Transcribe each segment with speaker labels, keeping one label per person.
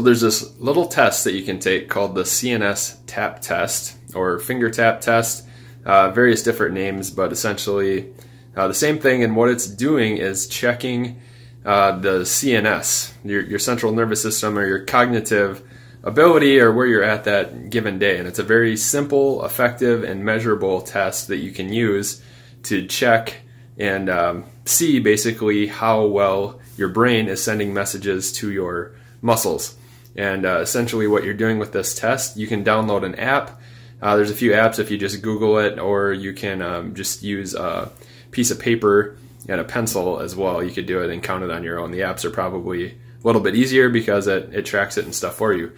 Speaker 1: there's this little test that you can take called the CNS tap test or finger tap test, uh, various different names, but essentially uh, the same thing. And what it's doing is checking uh, the CNS, your, your central nervous system or your cognitive ability or where you're at that given day. And it's a very simple, effective, and measurable test that you can use to check and um, see basically how well your brain is sending messages to your muscles. And uh, essentially, what you're doing with this test, you can download an app. Uh, there's a few apps if you just Google it, or you can um, just use a piece of paper and a pencil as well. You could do it and count it on your own. The apps are probably a little bit easier because it, it tracks it and stuff for you.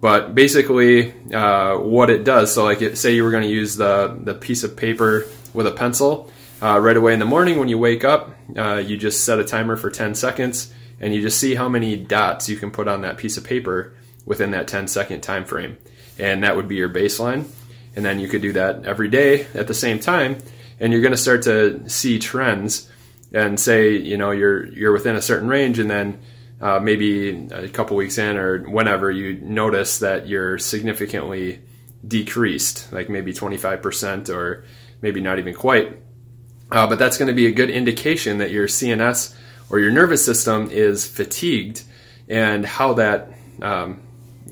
Speaker 1: But basically, uh, what it does, so like it, say you were going to use the, the piece of paper with a pencil, uh, right away in the morning when you wake up, uh, you just set a timer for 10 seconds and you just see how many dots you can put on that piece of paper within that 10 second time frame. And that would be your baseline. And then you could do that every day at the same time and you're going to start to see trends and say, you know, you're you're within a certain range and then uh, maybe a couple weeks in or whenever you notice that you're significantly decreased, like maybe 25% or maybe not even quite. Uh, but that's going to be a good indication that your CNS or your nervous system is fatigued and how that um,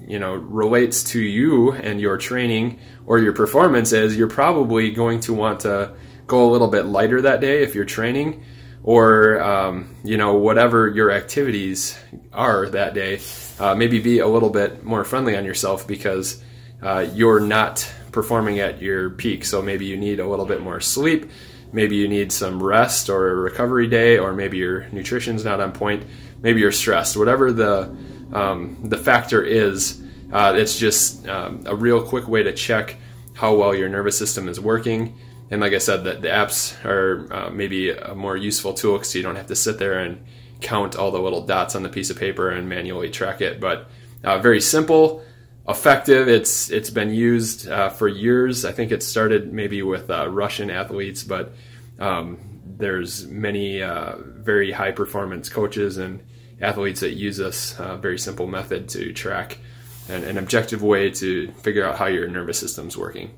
Speaker 1: you know relates to you and your training or your performance is you're probably going to want to go a little bit lighter that day if you're training or um, you know whatever your activities are that day. Uh, maybe be a little bit more friendly on yourself because uh, you're not performing at your peak. So maybe you need a little bit more sleep maybe you need some rest or a recovery day, or maybe your nutrition's not on point, maybe you're stressed. Whatever the um, the factor is, uh, it's just um, a real quick way to check how well your nervous system is working. And like I said, the, the apps are uh, maybe a more useful tool because you don't have to sit there and count all the little dots on the piece of paper and manually track it. But uh, very simple, effective. It's it's been used uh, for years. I think it started maybe with uh, Russian athletes, but um, there's many uh, very high performance coaches and athletes that use this uh, very simple method to track an, an objective way to figure out how your nervous system's working.